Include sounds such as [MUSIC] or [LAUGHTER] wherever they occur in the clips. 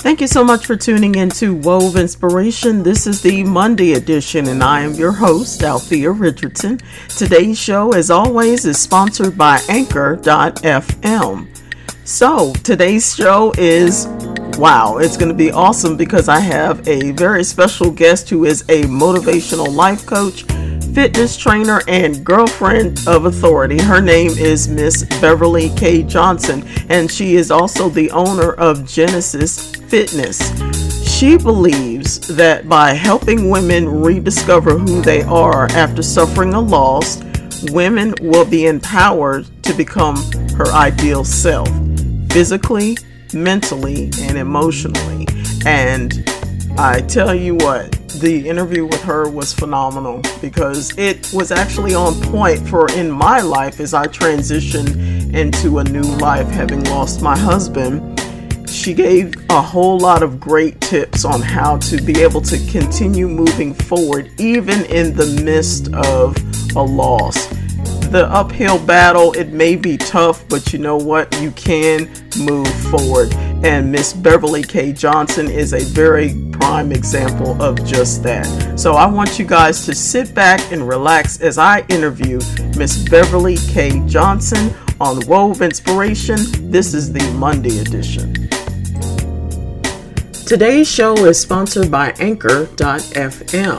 Thank you so much for tuning in to Wove Inspiration. This is the Monday edition, and I am your host, Althea Richardson. Today's show, as always, is sponsored by Anchor.fm. So, today's show is wow, it's going to be awesome because I have a very special guest who is a motivational life coach fitness trainer and girlfriend of authority. Her name is Miss Beverly K. Johnson, and she is also the owner of Genesis Fitness. She believes that by helping women rediscover who they are after suffering a loss, women will be empowered to become her ideal self, physically, mentally, and emotionally. And I tell you what, the interview with her was phenomenal because it was actually on point for in my life as I transitioned into a new life having lost my husband. She gave a whole lot of great tips on how to be able to continue moving forward even in the midst of a loss. The uphill battle, it may be tough, but you know what? You can move forward. And Miss Beverly K. Johnson is a very prime example of just that. So I want you guys to sit back and relax as I interview Miss Beverly K. Johnson on Wove Inspiration. This is the Monday edition. Today's show is sponsored by Anchor.fm.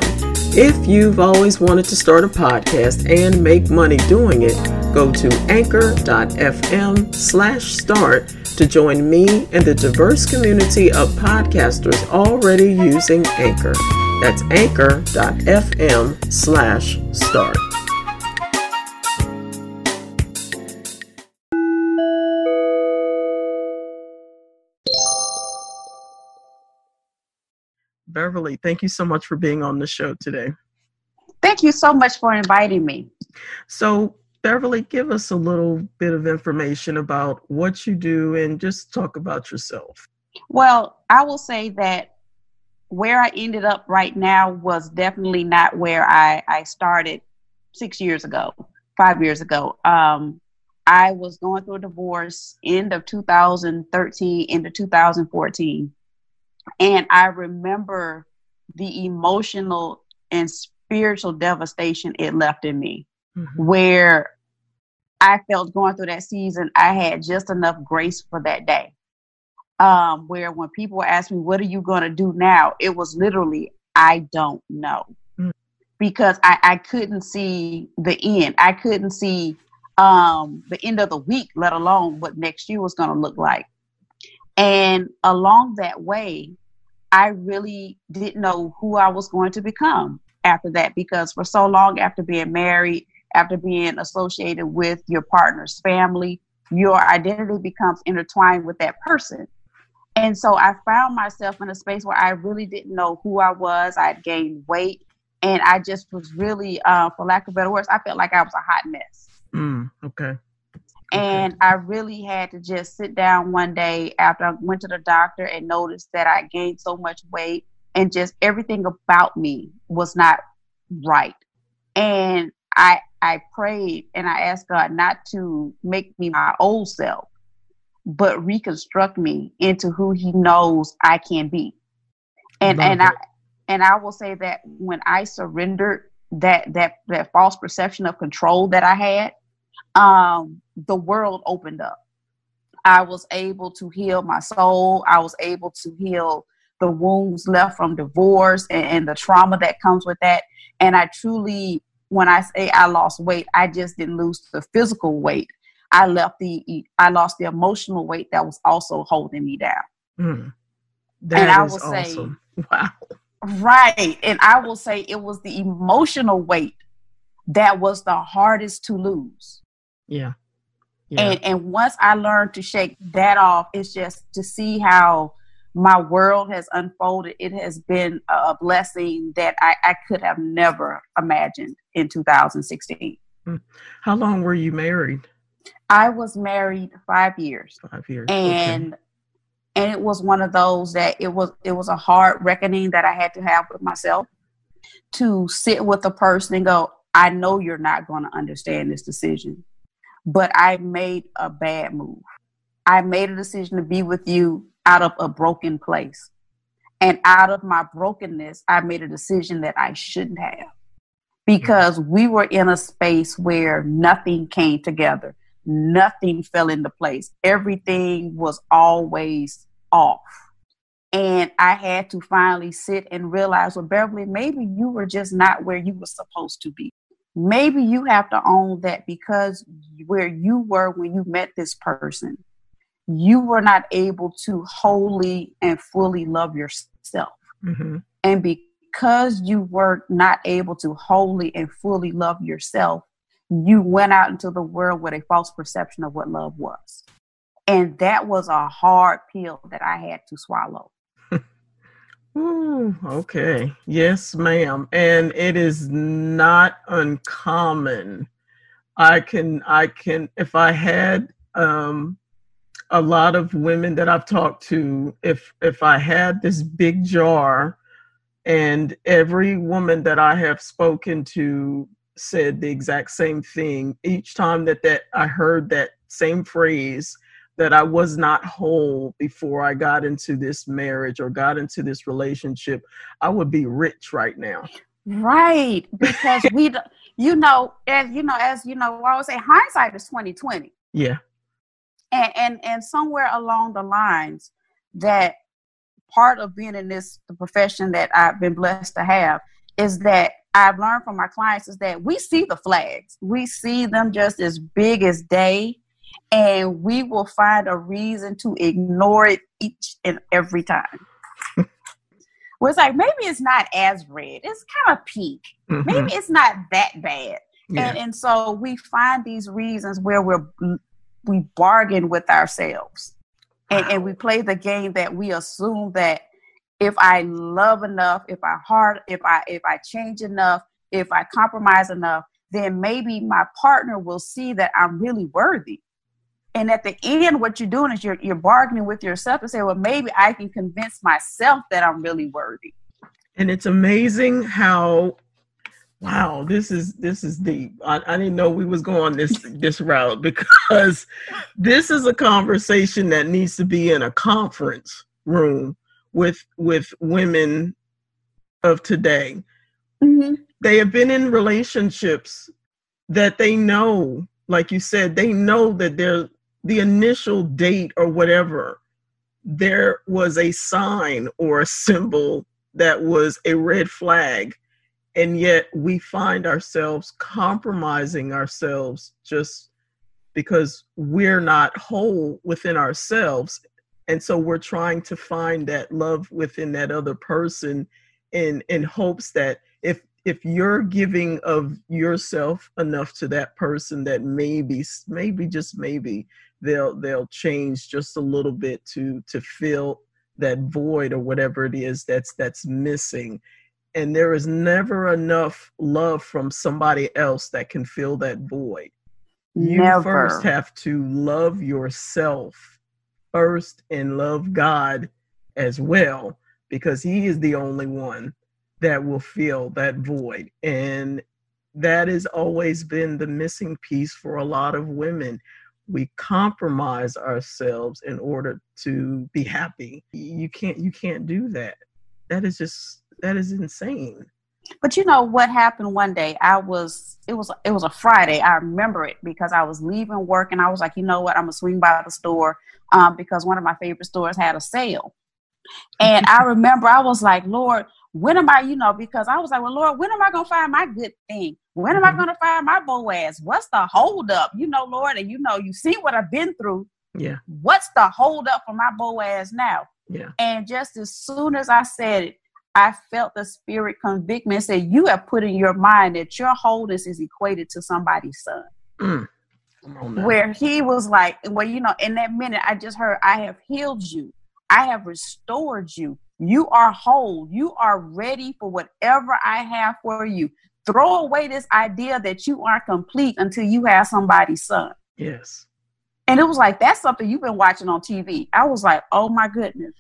If you've always wanted to start a podcast and make money doing it, go to anchor.fm slash start to join me and the diverse community of podcasters already using Anchor. That's anchor.fm slash start. Beverly, thank you so much for being on the show today. Thank you so much for inviting me. So, Beverly, give us a little bit of information about what you do and just talk about yourself. Well, I will say that where I ended up right now was definitely not where I, I started six years ago, five years ago. Um, I was going through a divorce end of 2013 into 2014. And I remember the emotional and spiritual devastation it left in me mm-hmm. where I felt going through that season, I had just enough grace for that day. Um, where when people asked me, What are you going to do now? It was literally, I don't know. Mm-hmm. Because I, I couldn't see the end. I couldn't see um, the end of the week, let alone what next year was going to look like. And along that way, I really didn't know who I was going to become after that because for so long after being married, after being associated with your partner's family, your identity becomes intertwined with that person. And so I found myself in a space where I really didn't know who I was. I'd gained weight and I just was really, uh, for lack of better words, I felt like I was a hot mess. Mm, okay. And I really had to just sit down one day after I went to the doctor and noticed that I gained so much weight and just everything about me was not right. And I I prayed and I asked God not to make me my old self, but reconstruct me into who He knows I can be. And Love and it. I and I will say that when I surrendered that that that false perception of control that I had, um, the world opened up. I was able to heal my soul. I was able to heal the wounds left from divorce and, and the trauma that comes with that. And I truly when I say I lost weight, I just didn't lose the physical weight. I left the I lost the emotional weight that was also holding me down. Mm, and I will awesome. say, [LAUGHS] wow, right. And I will say it was the emotional weight that was the hardest to lose. Yeah. yeah. And and once I learned to shake that off, it's just to see how my world has unfolded. It has been a blessing that I, I could have never imagined in 2016. Hmm. How long were you married? I was married five years. Five years. And okay. and it was one of those that it was it was a hard reckoning that I had to have with myself to sit with a person and go, I know you're not going to understand this decision, but I made a bad move. I made a decision to be with you out of a broken place. And out of my brokenness, I made a decision that I shouldn't have because we were in a space where nothing came together, nothing fell into place, everything was always off. And I had to finally sit and realize, well, Beverly, maybe you were just not where you were supposed to be. Maybe you have to own that because where you were when you met this person, you were not able to wholly and fully love yourself. Mm-hmm. And because you were not able to wholly and fully love yourself, you went out into the world with a false perception of what love was. And that was a hard pill that I had to swallow. [LAUGHS] Ooh, okay. Yes, ma'am. And it is not uncommon. I can I can if I had um a lot of women that I've talked to, if if I had this big jar and every woman that I have spoken to said the exact same thing each time that that I heard that same phrase that I was not whole before I got into this marriage or got into this relationship, I would be rich right now. Right, because we, you know, as you know, as you know, I always say hindsight is twenty twenty. Yeah, and and and somewhere along the lines that part of being in this the profession that I've been blessed to have is that I've learned from my clients is that we see the flags. We see them just as big as day and we will find a reason to ignore it each and every time. [LAUGHS] well, it's like maybe it's not as red. It's kind of pink. Mm-hmm. Maybe it's not that bad. Yeah. And and so we find these reasons where we're we bargain with ourselves. And, and we play the game that we assume that if I love enough, if I heart, if I if I change enough, if I compromise enough, then maybe my partner will see that I'm really worthy. And at the end, what you're doing is you're you're bargaining with yourself to say, well, maybe I can convince myself that I'm really worthy. And it's amazing how wow, this is this is deep. I, I didn't know we was going this this route because this is a conversation that needs to be in a conference room with with women of today. Mm-hmm. They have been in relationships that they know, like you said, they know that they're the initial date or whatever, there was a sign or a symbol that was a red flag. And yet we find ourselves compromising ourselves just because we're not whole within ourselves. And so we're trying to find that love within that other person in in hopes that if if you're giving of yourself enough to that person that maybe maybe just maybe they'll they'll change just a little bit to to fill that void or whatever it is that's that's missing and there is never enough love from somebody else that can fill that void. You never. first have to love yourself first and love god as well because he is the only one that will fill that void and that has always been the missing piece for a lot of women. We compromise ourselves in order to be happy. You can't you can't do that. That is just that is insane but you know what happened one day i was it was it was a friday i remember it because i was leaving work and i was like you know what i'm gonna swing by the store um, because one of my favorite stores had a sale and i [LAUGHS] remember i was like lord when am I, you know, because I was like, well, Lord, when am I going to find my good thing? When am mm-hmm. I going to find my Boaz? What's the holdup? You know, Lord, and you know, you see what I've been through. Yeah. What's the holdup for my Boaz now? Yeah. And just as soon as I said it, I felt the spirit convict me and say, You have put in your mind that your wholeness is equated to somebody's son. Mm. Where he was like, Well, you know, in that minute, I just heard, I have healed you, I have restored you, you are whole. You are ready for whatever I have for you. Throw away this idea that you aren't complete until you have somebody's son. Yes. And it was like, that's something you've been watching on TV. I was like, oh my goodness.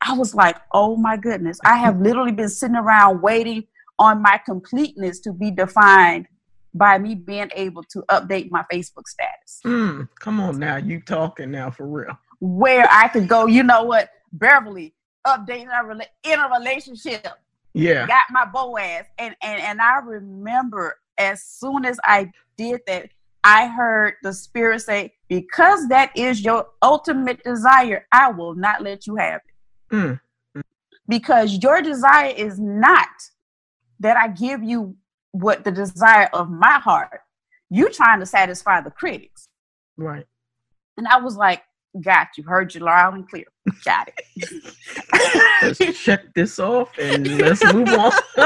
I was like, oh my goodness. I have literally been sitting around waiting on my completeness to be defined by me being able to update my Facebook status. Mm, come on now, you talking now for real. where I could go, you know what, Beverly, updating our in a relationship. Yeah. Got my Boaz. And and and I remember as soon as I did that, I heard the spirit say, because that is your ultimate desire, I will not let you have it. Mm. Because your desire is not that I give you what the desire of my heart. You trying to satisfy the critics. Right. And I was like, got you. Heard you loud and clear. Got it. let's check this off and let's move on. [LAUGHS]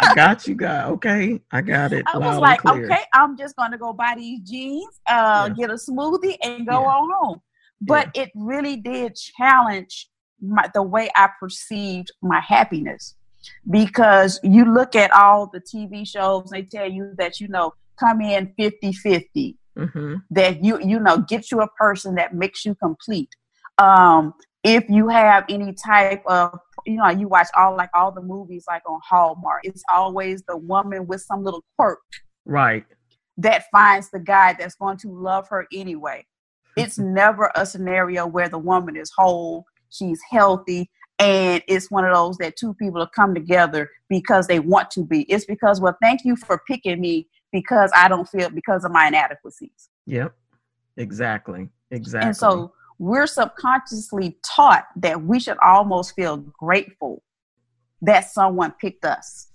I got you, guy. Okay, I got it. I was like, okay, I'm just gonna go buy these jeans, uh, yeah. get a smoothie, and go yeah. on home. But yeah. it really did challenge my, the way I perceived my happiness. Because you look at all the TV shows, they tell you that you know come in 50 50 mm-hmm. that you you know get you a person that makes you complete. Um if you have any type of you know you watch all like all the movies like on hallmark it's always the woman with some little quirk right. that finds the guy that's going to love her anyway. It's [LAUGHS] never a scenario where the woman is whole she's healthy and it's one of those that two people have come together because they want to be it's because well thank you for picking me because I don't feel because of my inadequacies. Yep. Exactly. Exactly. And so we're subconsciously taught that we should almost feel grateful that someone picked us.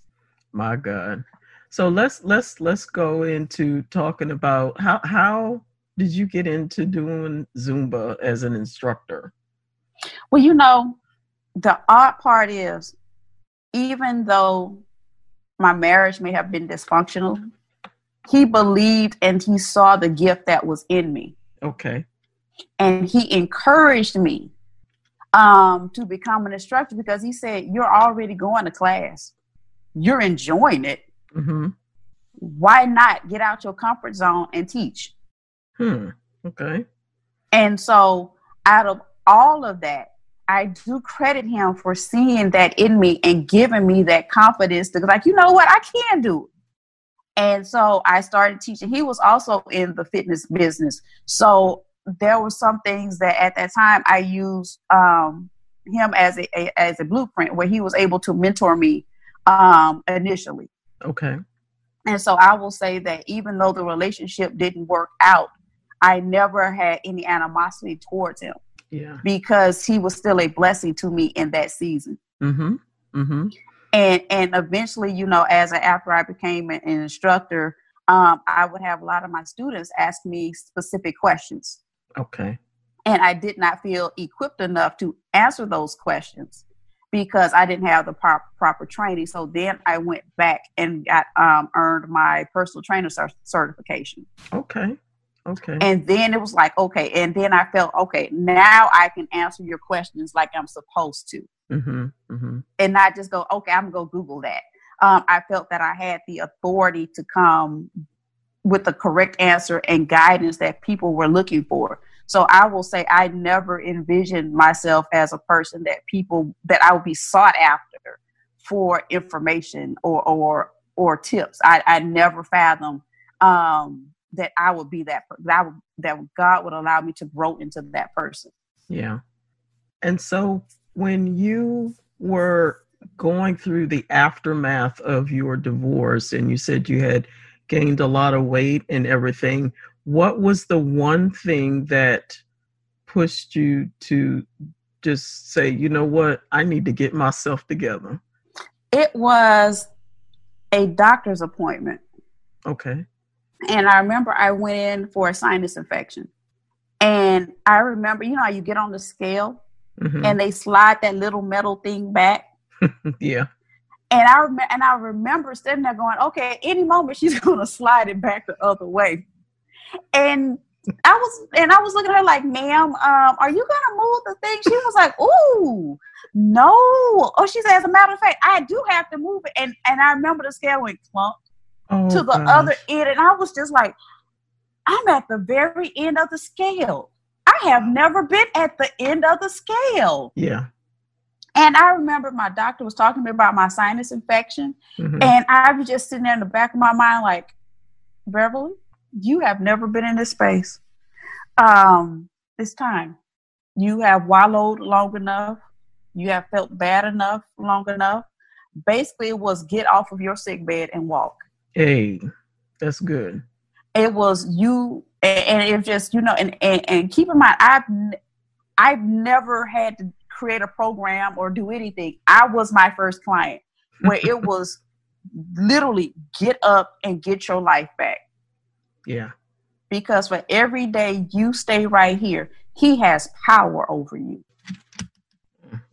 My God. So let's let's let's go into talking about how how did you get into doing Zumba as an instructor? Well, you know, the odd part is even though my marriage may have been dysfunctional, he believed and he saw the gift that was in me. Okay. And he encouraged me um, to become an instructor because he said, You're already going to class, you're enjoying it. Mm-hmm. Why not get out your comfort zone and teach? Hmm. Okay. And so, out of all of that, I do credit him for seeing that in me and giving me that confidence to like, you know what, I can do it. And so I started teaching. He was also in the fitness business. So there were some things that at that time I used um, him as a, a, as a blueprint where he was able to mentor me um, initially. Okay. And so I will say that even though the relationship didn't work out, I never had any animosity towards him. Yeah. Because he was still a blessing to me in that season. Mm-hmm. Mm-hmm and and eventually you know as a, after i became an, instructor um, i would have a lot of my students ask me specific questions okay and i did not feel equipped enough to answer those questions because i didn't have the proper, proper training so then i went back and got um, earned my personal trainer certification okay okay and then it was like okay and then i felt okay now i can answer your questions like i'm supposed to mm-hmm, mm-hmm. and not just go, okay, I'm gonna go Google that. Um, I felt that I had the authority to come with the correct answer and guidance that people were looking for. So I will say I never envisioned myself as a person that people that I would be sought after for information or or or tips. I, I never fathomed um, that I would be that that would, that God would allow me to grow into that person. Yeah. And so when you were going through the aftermath of your divorce and you said you had gained a lot of weight and everything, what was the one thing that pushed you to just say, you know what, I need to get myself together? It was a doctor's appointment. Okay. And I remember I went in for a sinus infection. And I remember, you know, you get on the scale mm-hmm. and they slide that little metal thing back. [LAUGHS] yeah. And I remember, and I remember sitting there going, "Okay, any moment she's [LAUGHS] gonna slide it back the other way." And I was, and I was looking at her like, "Ma'am, um, are you gonna move the thing?" She was like, "Ooh, no." Oh, she said, "As a matter of fact, I do have to move it." And and I remember the scale went clump oh, to the gosh. other end, and I was just like, "I'm at the very end of the scale." I have never been at the end of the scale. Yeah. And I remember my doctor was talking to me about my sinus infection. Mm-hmm. And I was just sitting there in the back of my mind, like, Beverly, you have never been in this space. Um, it's time. you have wallowed long enough, you have felt bad enough long enough. Basically, it was get off of your sick bed and walk. Hey, that's good. It was you, and, and it just you know, and, and and keep in mind, I've I've never had to create a program or do anything. I was my first client where it [LAUGHS] was literally get up and get your life back. Yeah. Because for every day you stay right here, he has power over you.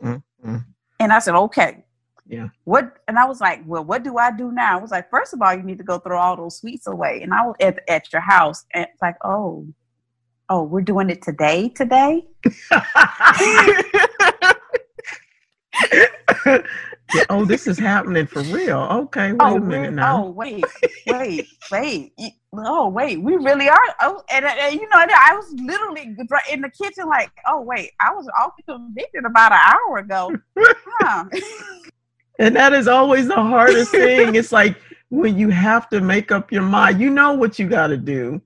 Mm-hmm. And I said, okay. Yeah. What? And I was like, well, what do I do now? I was like, first of all, you need to go throw all those sweets away. And I was at, at your house, and it's like, oh, oh, we're doing it today, today. [LAUGHS] yeah, oh, this is happening for real. Okay, wait oh, a minute now. Oh, wait, wait, wait. Oh, wait, we really are. Oh, and, and you know, I was literally in the kitchen, like, oh, wait, I was off convicted about an hour ago. [LAUGHS] Huh. [LAUGHS] and that is always the hardest thing. It's like when you have to make up your mind, you know what you got to do.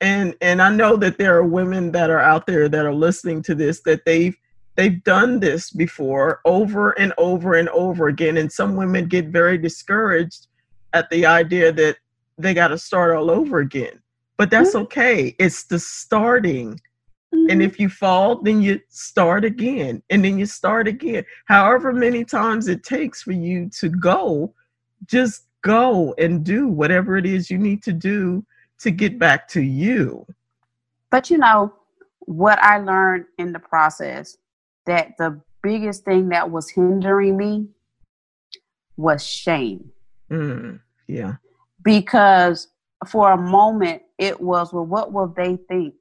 And and I know that there are women that are out there that are listening to this that they've they've done this before over and over and over again and some women get very discouraged at the idea that they got to start all over again but that's mm-hmm. okay it's the starting mm-hmm. and if you fall then you start again and then you start again however many times it takes for you to go just go and do whatever it is you need to do to get back to you but you know what i learned in the process that the biggest thing that was hindering me was shame. Mm, yeah. Because for a moment it was, well, what will they think?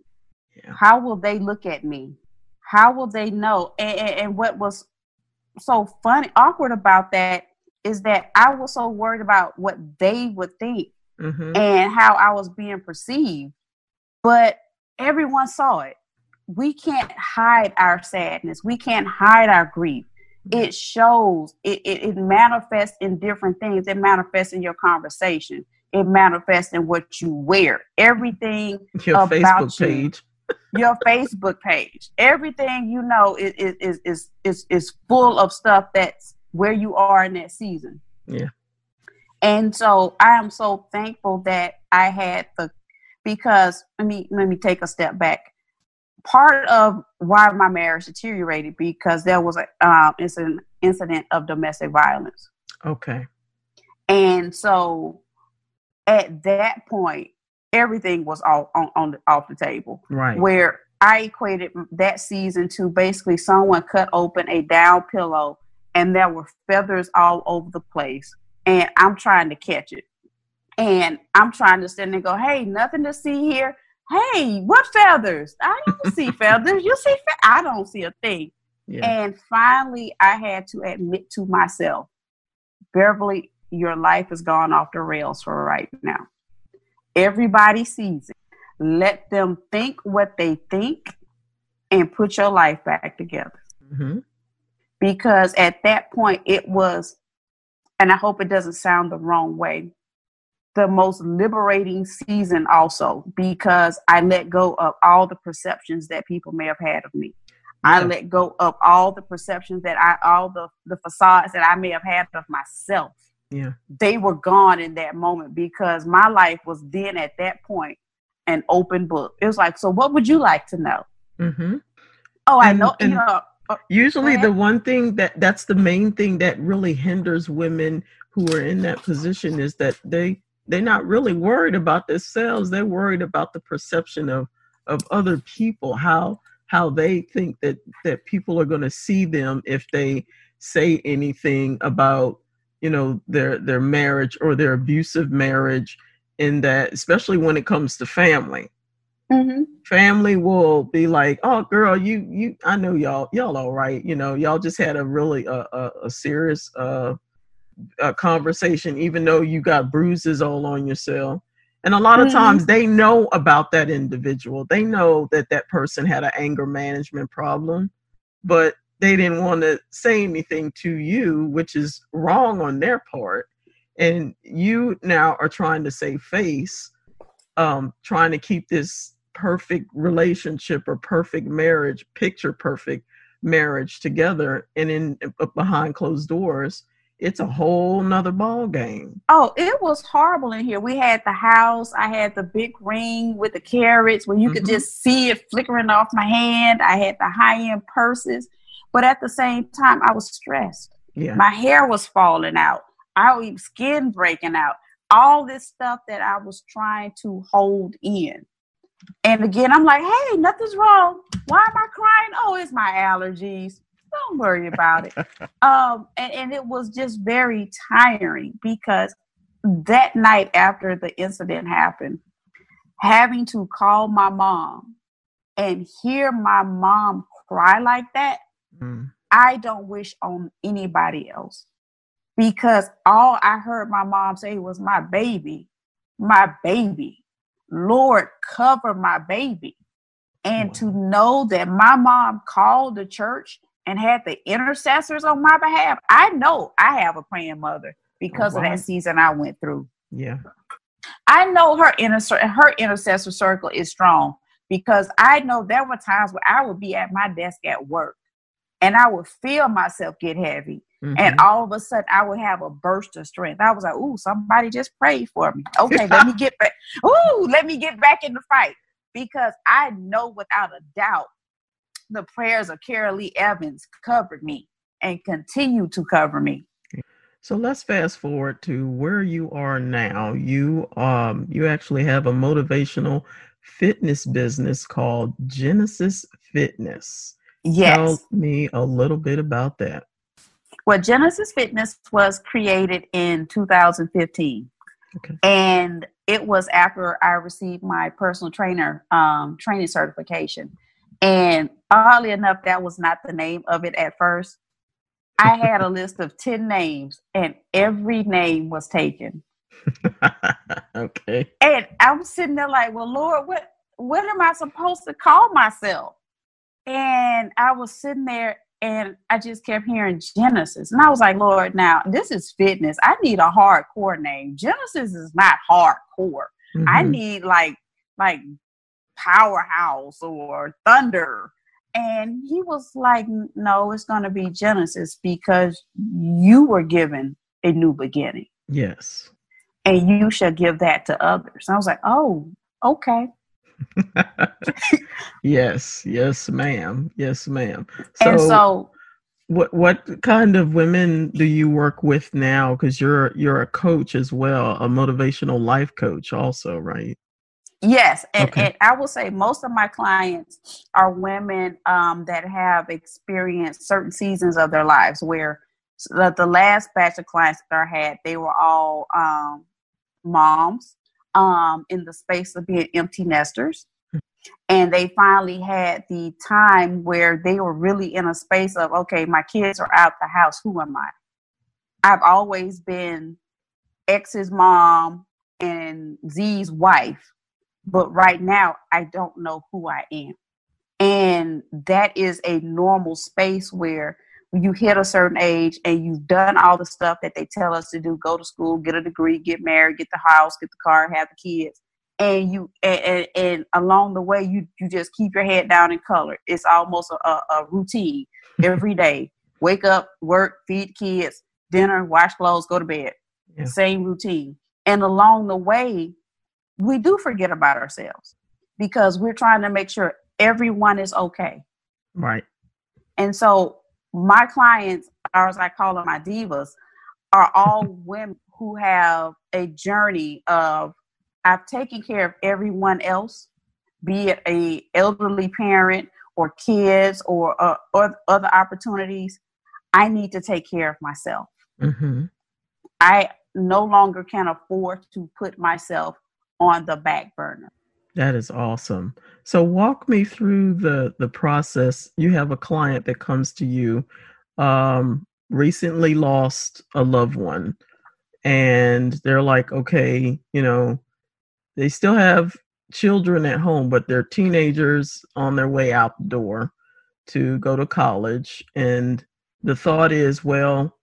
Yeah. How will they look at me? How will they know? And, and, and what was so funny, awkward about that is that I was so worried about what they would think mm-hmm. and how I was being perceived. But everyone saw it we can't hide our sadness. We can't hide our grief. It shows, it, it, it manifests in different things. It manifests in your conversation. It manifests in what you wear. Everything your about Facebook you, page. Your Facebook page. Everything you know is, is is is is full of stuff that's where you are in that season. Yeah. And so I am so thankful that I had the because let me let me take a step back part of why my marriage deteriorated because there was a um, incident incident of domestic violence. Okay. And so at that point, everything was all on, on the, off the table. Right. Where I equated that season to basically someone cut open a down pillow and there were feathers all over the place. And I'm trying to catch it. And I'm trying to stand and go, hey, nothing to see here hey, what feathers? I don't see [LAUGHS] feathers. You see, fe- I don't see a thing. Yeah. And finally, I had to admit to myself, Beverly, your life has gone off the rails for right now. Everybody sees it. Let them think what they think and put your life back together. Mm-hmm. Because at that point, it was, and I hope it doesn't sound the wrong way, the most liberating season also because I let go of all the perceptions that people may have had of me. Yeah. I let go of all the perceptions that I all the the facades that I may have had of myself. Yeah. They were gone in that moment because my life was then at that point an open book. It was like, so what would you like to know? Mm-hmm. Oh, and, I know. you know uh, usually the one thing that that's the main thing that really hinders women who are in that position is that they they're not really worried about themselves they're worried about the perception of of other people how how they think that that people are going to see them if they say anything about you know their their marriage or their abusive marriage in that especially when it comes to family mm-hmm. family will be like oh girl you you i know y'all y'all all right you know y'all just had a really uh, a, a serious uh a conversation, even though you got bruises all on yourself. And a lot of mm-hmm. times they know about that individual. They know that that person had an anger management problem, but they didn't want to say anything to you, which is wrong on their part. And you now are trying to save face, um, trying to keep this perfect relationship or perfect marriage, picture perfect marriage together, and in uh, behind closed doors, it's a whole nother ball game. Oh, it was horrible in here. We had the house. I had the big ring with the carats where you mm-hmm. could just see it flickering off my hand. I had the high end purses, but at the same time, I was stressed. Yeah. My hair was falling out. I was skin breaking out. All this stuff that I was trying to hold in. And again, I'm like, hey, nothing's wrong. Why am I crying? Oh, it's my allergies don't worry about it. [LAUGHS] um, and, and it was just very tiring because that night after the incident happened, having to call my mom and hear my mom cry like that, mm. I don't wish on anybody else because all I heard my mom say was, My baby, my baby. Lord, cover my baby. And wow. to know that my mom called the church and had the intercessors on my behalf, I know I have a praying mother because oh, wow. of that season I went through. Yeah. I know her inter- her intercessor circle is strong because I know there were times where I would be at my desk at work and I would feel myself get heavy. Mm-hmm. And all of a sudden, I would have a burst of strength. I was like, "Ooh, somebody just prayed for me." Okay, let me get back. Ooh, let me get back in the fight because I know without a doubt the prayers of Carol Lee Evans covered me and continue to cover me. So let's fast forward to where you are now. You um you actually have a motivational fitness business called Genesis Fitness. Yes. Tell me a little bit about that. Well, Genesis Fitness was created in 2015. Okay. And it was after I received my personal trainer um, training certification. And oddly enough, that was not the name of it at first. I had a [LAUGHS] list of 10 names, and every name was taken. [LAUGHS] okay. And I'm sitting there like, well, Lord, what what am I supposed to call myself? And I was sitting there and I just kept hearing Genesis. And I was like, Lord, now this is fitness. I need a hardcore name. Genesis is not hardcore. Mm-hmm. I need like like powerhouse or thunder and he was like no it's going to be genesis because you were given a new beginning yes and you shall give that to others and i was like oh okay [LAUGHS] yes yes ma'am. Yes ma'am. So, and so what what kind of women do you work with now? Because you're you're a coach as well a motivational life coach also right? Yes, and, okay. and, I will say most of my clients are women um, that have experienced certain seasons of their lives where the, the last batch of clients that I had, they were all um, moms um, in the space of being empty nesters. And they finally had the time where they were really in a space of, okay, my kids are out the house. Who am I? I've always been X's mom and Z's wife but right now, I don't know who I am. And that is a normal space where you hit a certain age and you've done all the stuff that they tell us to do go to school, get a degree, get married, get the house, get the car, have the kids. And you and, and along the way you you just keep your head down in color. It's almost a, a routine [LAUGHS] every day. Wake up, work, feed kids, dinner, wash clothes, go to bed. Yeah. Same routine. And along the way, we do forget about ourselves because we're trying to make sure everyone is okay. Right. And so my clients, or as I call them, my divas, are all [LAUGHS] women who have a journey of I've taken care of everyone else, be it a elderly parent or kids or, uh, or other opportunities. I need to take care of myself. Mm-hmm. I no longer can afford to put myself on the back burner. That is awesome. So walk me through the the process. You have a client that comes to you um recently lost a loved one and they're like, "Okay, you know, they still have children at home, but they're teenagers on their way out the door to go to college and the thought is, well,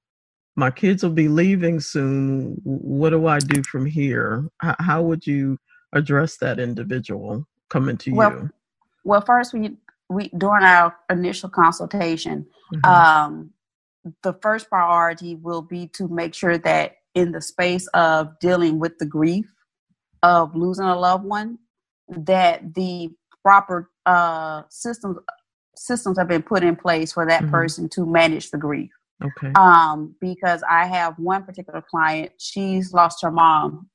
my kids will be leaving soon. What do I do from here? How would you address that individual coming to well, you? Well, first we we during our initial consultation, mm-hmm. um, the first priority will be to make sure that in the space of dealing with the grief of losing a loved one, that the proper uh, systems systems have been put in place for that mm-hmm. person to manage the grief. Okay. Um, because I have one particular client, she's lost her mom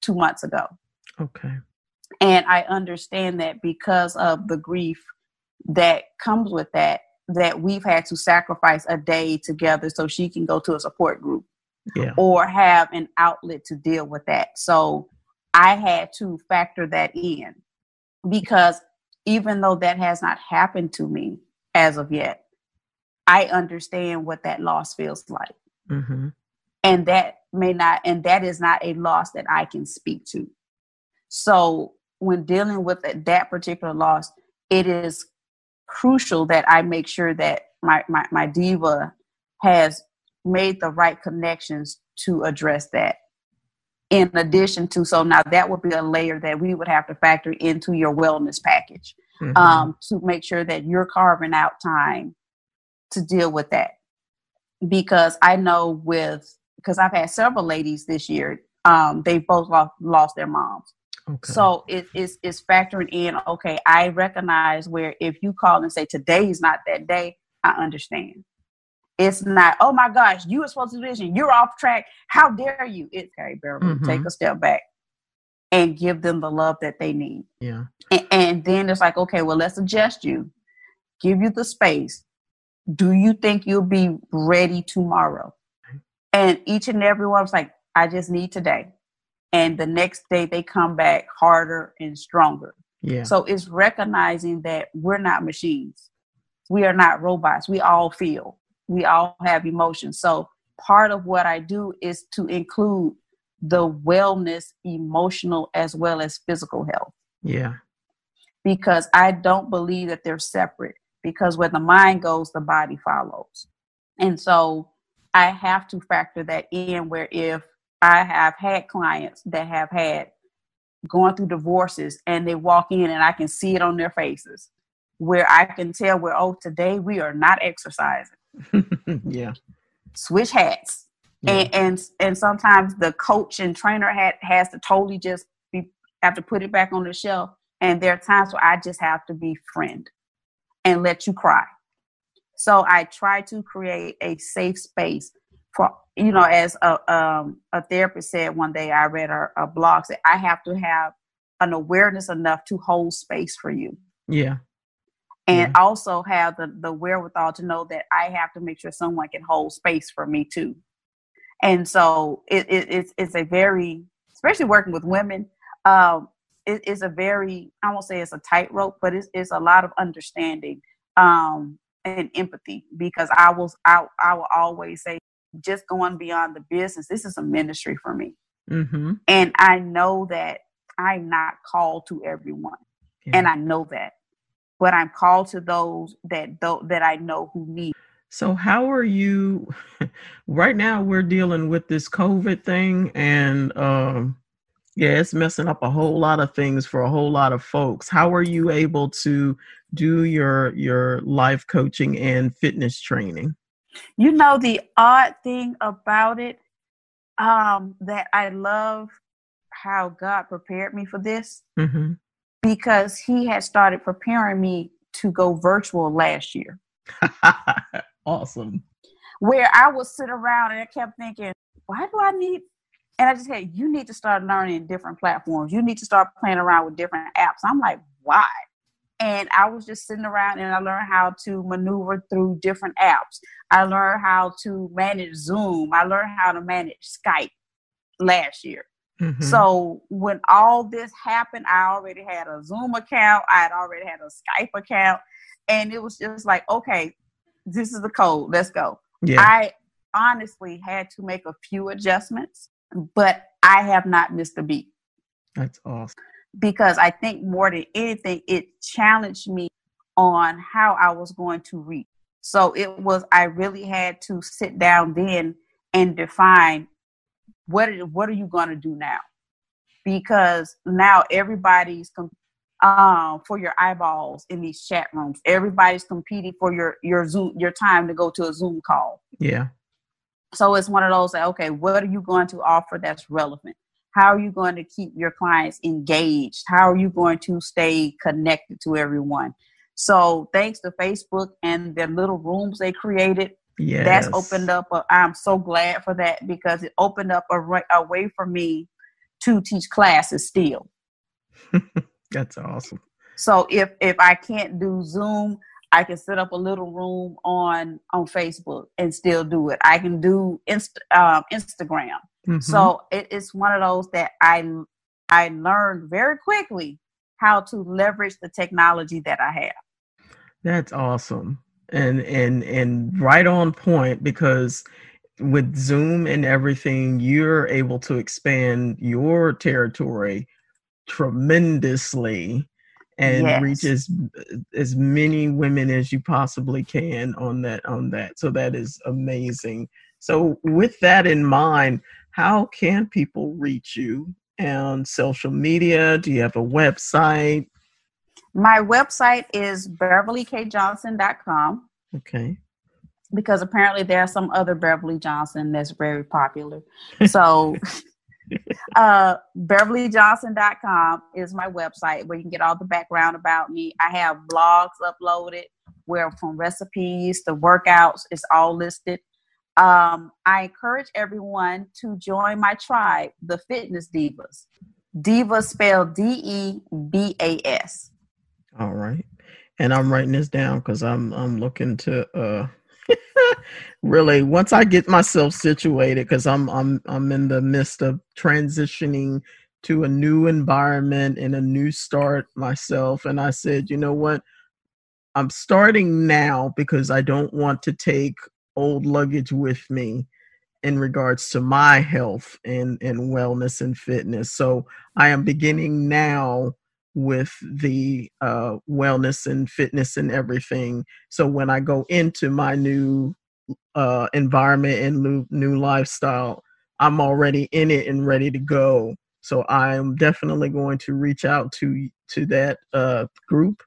two months ago. Okay. And I understand that because of the grief that comes with that, that we've had to sacrifice a day together so she can go to a support group yeah. or have an outlet to deal with that. So I had to factor that in because even though that has not happened to me as of yet, I understand what that loss feels like. Mm-hmm. And that may not, and that is not a loss that I can speak to. So when dealing with that particular loss, it is crucial that I make sure that my, my, my diva has made the right connections to address that. In addition to, so now that would be a layer that we would have to factor into your wellness package mm-hmm. um, to make sure that you're carving out time to deal with that. Because I know with, because I've had several ladies this year, um, they both lost, lost their moms. Okay. So it is it's factoring in. Okay, I recognize where if you call and say today is not that day, I understand. It's not. Oh my gosh, you were supposed to do this, and you're off track. How dare you? It's okay, Beverly. Mm-hmm. Take a step back and give them the love that they need. Yeah. And, and then it's like, okay, well, let's adjust you, give you the space. Do you think you'll be ready tomorrow? And each and every one's like, I just need today and the next day they come back harder and stronger. Yeah. So it's recognizing that we're not machines. We are not robots. We all feel. We all have emotions. So part of what I do is to include the wellness, emotional as well as physical health. Yeah. Because I don't believe that they're separate because where the mind goes, the body follows. And so I have to factor that in where if I have had clients that have had going through divorces and they walk in and I can see it on their faces where I can tell where, oh, today we are not exercising. [LAUGHS] yeah. Switch hats. Yeah. And, and and sometimes the coach and trainer hat has to totally just be have to put it back on the shelf. And there are times where I just have to be friend and let you cry. So I try to create a safe space for you know, as a um, a therapist said one day, I read a, a blog said I have to have an awareness enough to hold space for you. Yeah. And yeah. also have the, the wherewithal to know that I have to make sure someone can hold space for me too. And so it, it it's it's a very especially working with women, um, it, it's a very I won't say it's a tightrope, but it's it's a lot of understanding um, and empathy because I will I I will always say just going beyond the business, this is a ministry for me. Mm-hmm. And I know that I'm not called to everyone. Yeah. And I know that. But I'm called to those that that I know who need. So how are you [LAUGHS] right now we're dealing with this COVID thing and um yeah, it's messing up a whole lot of things for a whole lot of folks. How are you able to do your your life coaching and fitness training? You know the odd thing about it um, that I love how God prepared me for this mm-hmm. because He had started preparing me to go virtual last year. [LAUGHS] awesome. Where I would sit around and I kept thinking, why do I need? And I just said, you need to start learning different platforms. You need to start playing around with different apps. I'm like, why? And I was just sitting around and I learned how to maneuver through different apps. I learned how to manage Zoom. I learned how to manage Skype last year. Mm-hmm. So when all this happened, I already had a Zoom account. I had already had a Skype account, and it was just like, okay, this is the code. Let's go. Yeah. I honestly had to make a few adjustments, but I have not missed a beat. That's awesome because I think more than anything, it challenged me on how I was going to reach. So it was, I really had to sit down then and define what, what are you going to do now? Because now everybody's um, for your eyeballs in these chat rooms. Everybody's competing for your your Zoom your time to go to a Zoom call. Yeah. So it's one of those that okay, what are you going to offer that's relevant? How are you going to keep your clients engaged? How are you going to stay connected to everyone? So thanks to Facebook and the little rooms they created, yes. that's opened up. i am so glad for that because it opened up a, a way for me to teach classes still. [LAUGHS] that's awesome. So if if I can't do Zoom, I can set up a little room on on Facebook and still do it. I can do Inst- um, Instagram. Mm-hmm. So it's one of those that I I learned very quickly how to leverage the technology that I have. That's awesome. And and and right on point because with Zoom and everything, you're able to expand your territory tremendously and yes. reach as as many women as you possibly can on that on that. So that is amazing. So with that in mind, how can people reach you on social media? Do you have a website? My website is beverlykjohnson.com. Okay. Because apparently there's some other Beverly Johnson that's very popular. [LAUGHS] So [LAUGHS] uh, beverlyjohnson.com is my website where you can get all the background about me. I have blogs uploaded where from recipes to workouts, it's all listed. Um, I encourage everyone to join my tribe, the Fitness Divas. Divas spelled D E B A S. All right, and I'm writing this down because I'm I'm looking to uh [LAUGHS] really once I get myself situated because I'm I'm I'm in the midst of transitioning to a new environment and a new start myself, and I said, you know what. I'm starting now because I don't want to take old luggage with me in regards to my health and, and wellness and fitness. So I am beginning now with the uh, wellness and fitness and everything. So when I go into my new uh, environment and new, new lifestyle, I'm already in it and ready to go. So I'm definitely going to reach out to to that uh, group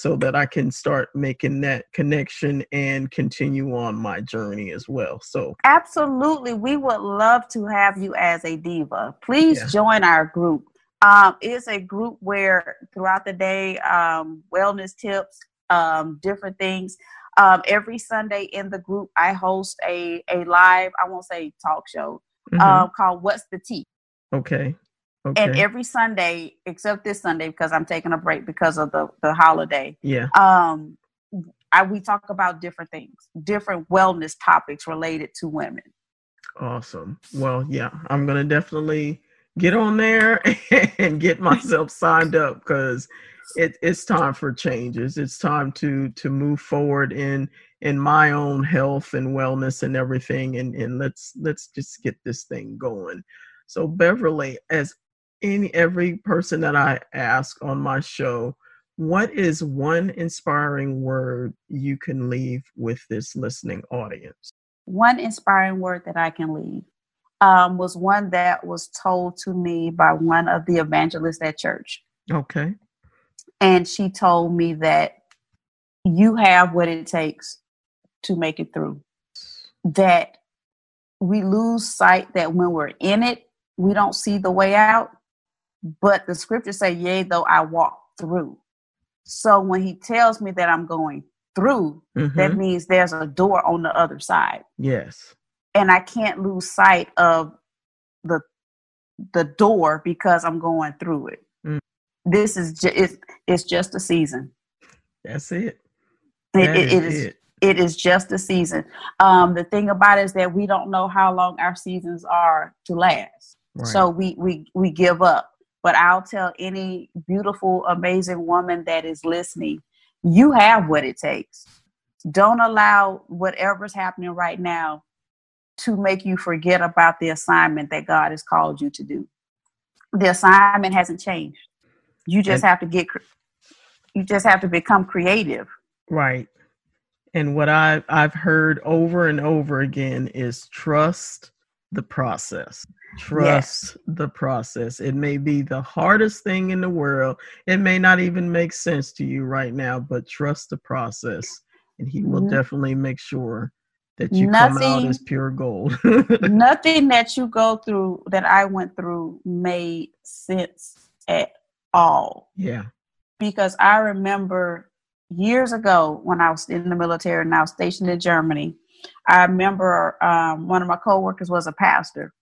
so that I can start making that connection and continue on my journey as well. So, absolutely, we would love to have you as a diva. Please yeah. join our group. Um, it's a group where throughout the day, um, wellness tips, um, different things. Um, every Sunday in the group, I host a a live, I won't say talk show, mm-hmm. Um, called "What's the Tea." Okay. Okay. And every Sunday, except this Sunday, because I'm taking a break because of the, the holiday. Yeah. Um, I, we talk about different things, different wellness topics related to women. Awesome. Well, yeah, I'm gonna definitely get on there [LAUGHS] and get myself signed up because it, it's time for changes. It's time to to move forward in in my own health and wellness and everything, and and let's let's just get this thing going. So Beverly, as any every person that I ask on my show, what is one inspiring word you can leave with this listening audience? One inspiring word that I can leave um, was one that was told to me by one of the evangelists at church. Okay. And she told me that you have what it takes to make it through. That we lose sight that when we're in it, we don't see the way out but the scriptures say, Yea, though I walk through. So when he tells me that I'm going through, mm-hmm. that means there's a door on the other side. Yes. And I can't lose sight of the the door because I'm going through it. Mm. This is just it's, it's just a season. That's it. That it, it is, is it. it is just a season. Um, the thing about it is that we don't know how long our seasons are to last. Right. So we we we give up. But I'll tell any beautiful, amazing woman that is listening, you have what it takes. Don't allow whatever's happening right now to make you forget about the assignment that God has called you to do. The assignment hasn't changed. You just and, have to get you just have to become creative. Right. And what I I've heard over and over again is trust the process. Trust yes. the process. It may be the hardest thing in the world. It may not even make sense to you right now, but trust the process. And he will mm-hmm. definitely make sure that you nothing, come out as pure gold. [LAUGHS] nothing that you go through that I went through made sense at all. Yeah. Because I remember years ago when I was in the military and I was stationed in Germany, I remember um, one of my coworkers was a pastor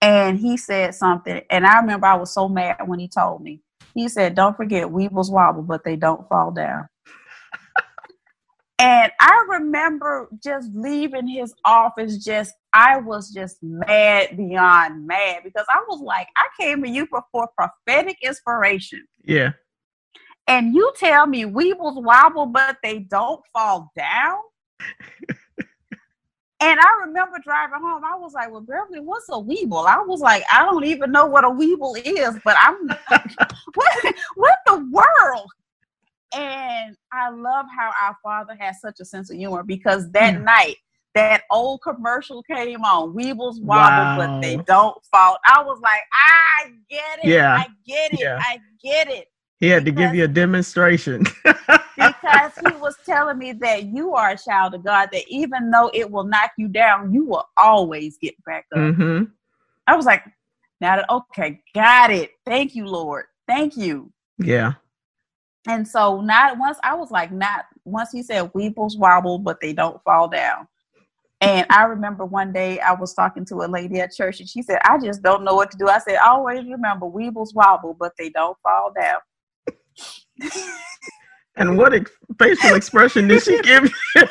and he said something. And I remember I was so mad when he told me. He said, Don't forget, weebles wobble, but they don't fall down. And I remember just leaving his office, just, I was just mad beyond mad because I was like, I came to you for, for prophetic inspiration. Yeah. And you tell me weebles wobble, but they don't fall down? [LAUGHS] And I remember driving home, I was like, Well, Beverly, what's a weeble? I was like, I don't even know what a weeble is, but I'm [LAUGHS] what, what the world? And I love how our father has such a sense of humor because that mm. night, that old commercial came on. Weebles wobble, wow. but they don't fall. I was like, I get it. Yeah. I get it. Yeah. I get it. He had because, to give you a demonstration. [LAUGHS] because he was telling me that you are a child of God, that even though it will knock you down, you will always get back up. Mm-hmm. I was like, now that, okay, got it. Thank you, Lord. Thank you. Yeah. And so not once I was like, not once he said weebles wobble, but they don't fall down. And I remember one day I was talking to a lady at church and she said, I just don't know what to do. I said, always remember weebles wobble, but they don't fall down. And what ex- facial expression did she give you? [LAUGHS]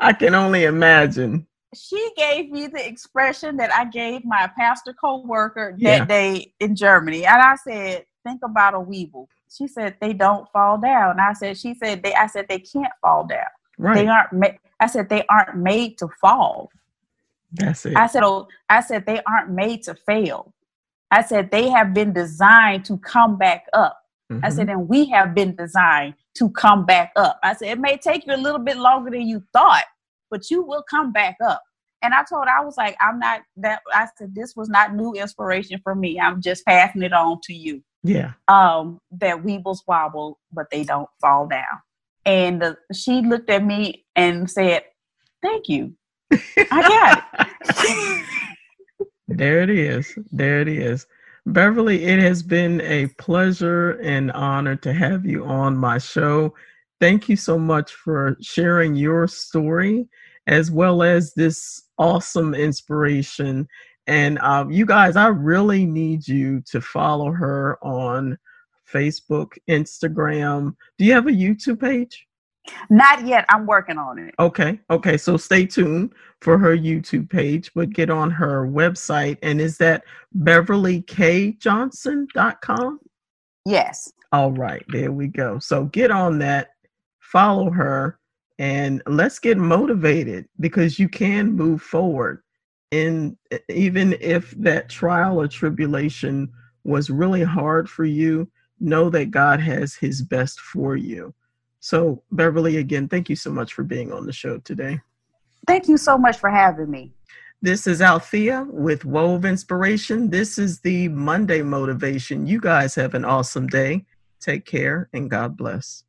I can only imagine. She gave me the expression that I gave my pastor co-worker that yeah. day in Germany. And I said, think about a weeble. She said, they don't fall down. I said, she said, they, I said, they can't fall down. Right. They aren't, ma- I said, they aren't made to fall. That's it. I said, oh, I said, they aren't made to fail. I said, they have been designed to come back up. Mm-hmm. I said, and we have been designed to come back up. I said, it may take you a little bit longer than you thought, but you will come back up. And I told I was like, I'm not that. I said, this was not new inspiration for me. I'm just passing it on to you. Yeah. Um, that weebles wobble, but they don't fall down. And uh, she looked at me and said, Thank you. I got it. [LAUGHS] there it is. There it is. Beverly, it has been a pleasure and honor to have you on my show. Thank you so much for sharing your story as well as this awesome inspiration. And um, you guys, I really need you to follow her on Facebook, Instagram. Do you have a YouTube page? Not yet. I'm working on it. Okay. Okay. So stay tuned for her YouTube page, but get on her website. And is that beverlykjohnson.com? Yes. All right. There we go. So get on that, follow her, and let's get motivated because you can move forward. And even if that trial or tribulation was really hard for you, know that God has his best for you. So, Beverly, again, thank you so much for being on the show today. Thank you so much for having me. This is Althea with Wove Inspiration. This is the Monday Motivation. You guys have an awesome day. Take care and God bless.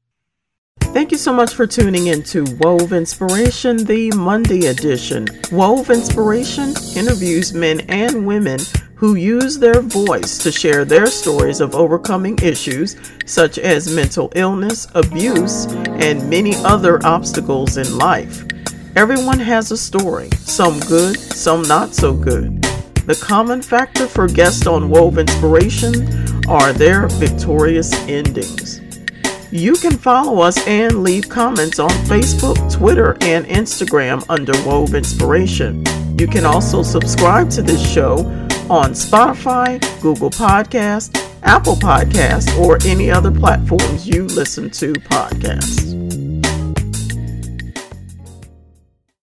Thank you so much for tuning in to Wove Inspiration, the Monday edition. Wove Inspiration interviews men and women who use their voice to share their stories of overcoming issues such as mental illness, abuse, and many other obstacles in life. Everyone has a story, some good, some not so good. The common factor for guests on Wove Inspiration are their victorious endings. You can follow us and leave comments on Facebook, Twitter, and Instagram under Wove Inspiration. You can also subscribe to this show on Spotify, Google Podcast, Apple Podcast, or any other platforms you listen to podcasts.